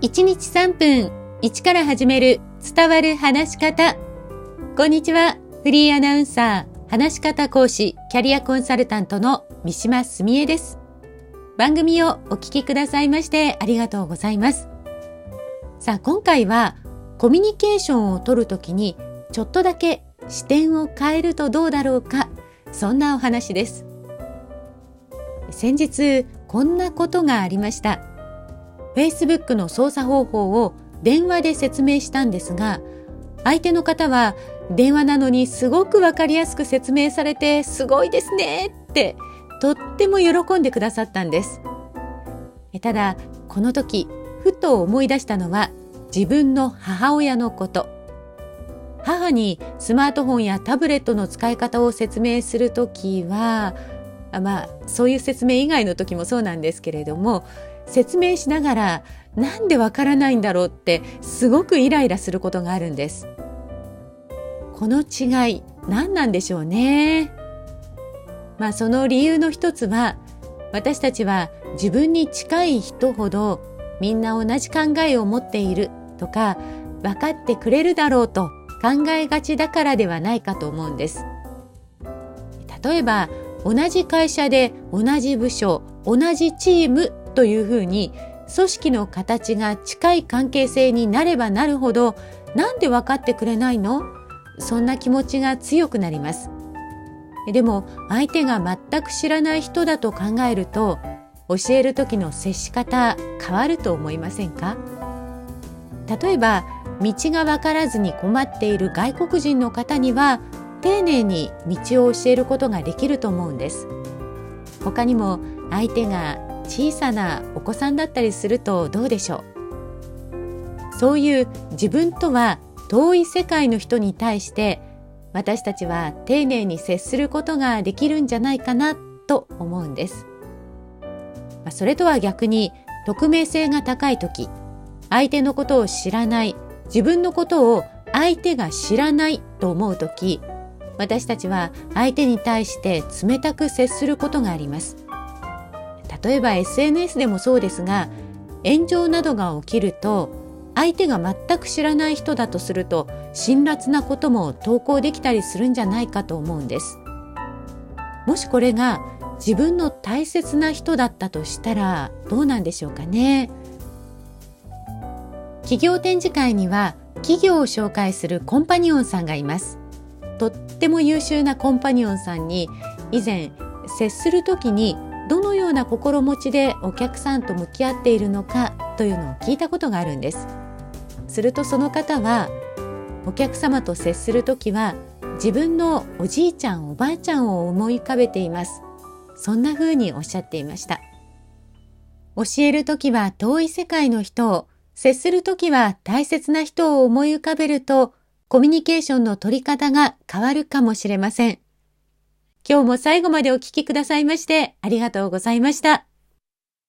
1日3分1から始める伝わる話し方。こんにちは。フリーアナウンサー、話し方講師、キャリアコンサルタントの三島澄江です。番組をお聞きくださいましてありがとうございます。さあ、今回はコミュニケーションをとるときにちょっとだけ視点を変えるとどうだろうか、そんなお話です。先日、こんなことがありました。Facebook の操作方法を電話で説明したんですが、相手の方は電話なのにすごくわかりやすく説明されてすごいですねってとっても喜んでくださったんです。ただ、この時、ふと思い出したのは自分の母親のこと。母にスマートフォンやタブレットの使い方を説明するときは、まあ、そういう説明以外の時もそうなんですけれども、説明しながらなんでわからないんだろうってすごくイライラすることがあるんです。この違い何なんでしょうね。まあその理由の一つは私たちは自分に近い人ほどみんな同じ考えを持っているとか分かってくれるだろうと考えがちだからではないかと思うんです。例えば同じ会社で同じ部署同じチームというふうに組織の形が近い関係性になればなるほどなんで分かってくれないの？そんな気持ちが強くなります。でも相手が全く知らない人だと考えると教える時の接し方変わると思いませんか？例えば道が分からずに困っている外国人の方には丁寧に道を教えることができると思うんです。他にも相手が小さなお子さんだったりするとどうでしょう。そういう自分とは遠い世界の人に対して私たちは丁寧に接することができるんじゃないかなと思うんです。それとは逆に匿名性が高い時相手のことを知らない自分のことを相手が知らないと思う時私たちは相手に対して冷たく接することがあります。例えば SNS でもそうですが炎上などが起きると相手が全く知らない人だとすると辛辣なことも投稿できたりするんじゃないかと思うんです。もしこれが自分の大切な人だったとしたらどうなんでしょうかね。企業展示会には企業を紹介するコンパニオンさんがいます。とっても優秀なコンパニオンさんに以前接する時にどのような心持ちでお客さんと向き合っているのかというのを聞いたことがあるんです。するとその方はお客様と接する時は自分のおじいちゃんおばあちゃんを思い浮かべています。そんな風におっしゃっていました。教える時は遠い世界の人を接する時は大切な人を思い浮かべるとコミュニケーションの取り方が変わるかもしれません。今日も最後までお聞きくださいましてありがとうございました。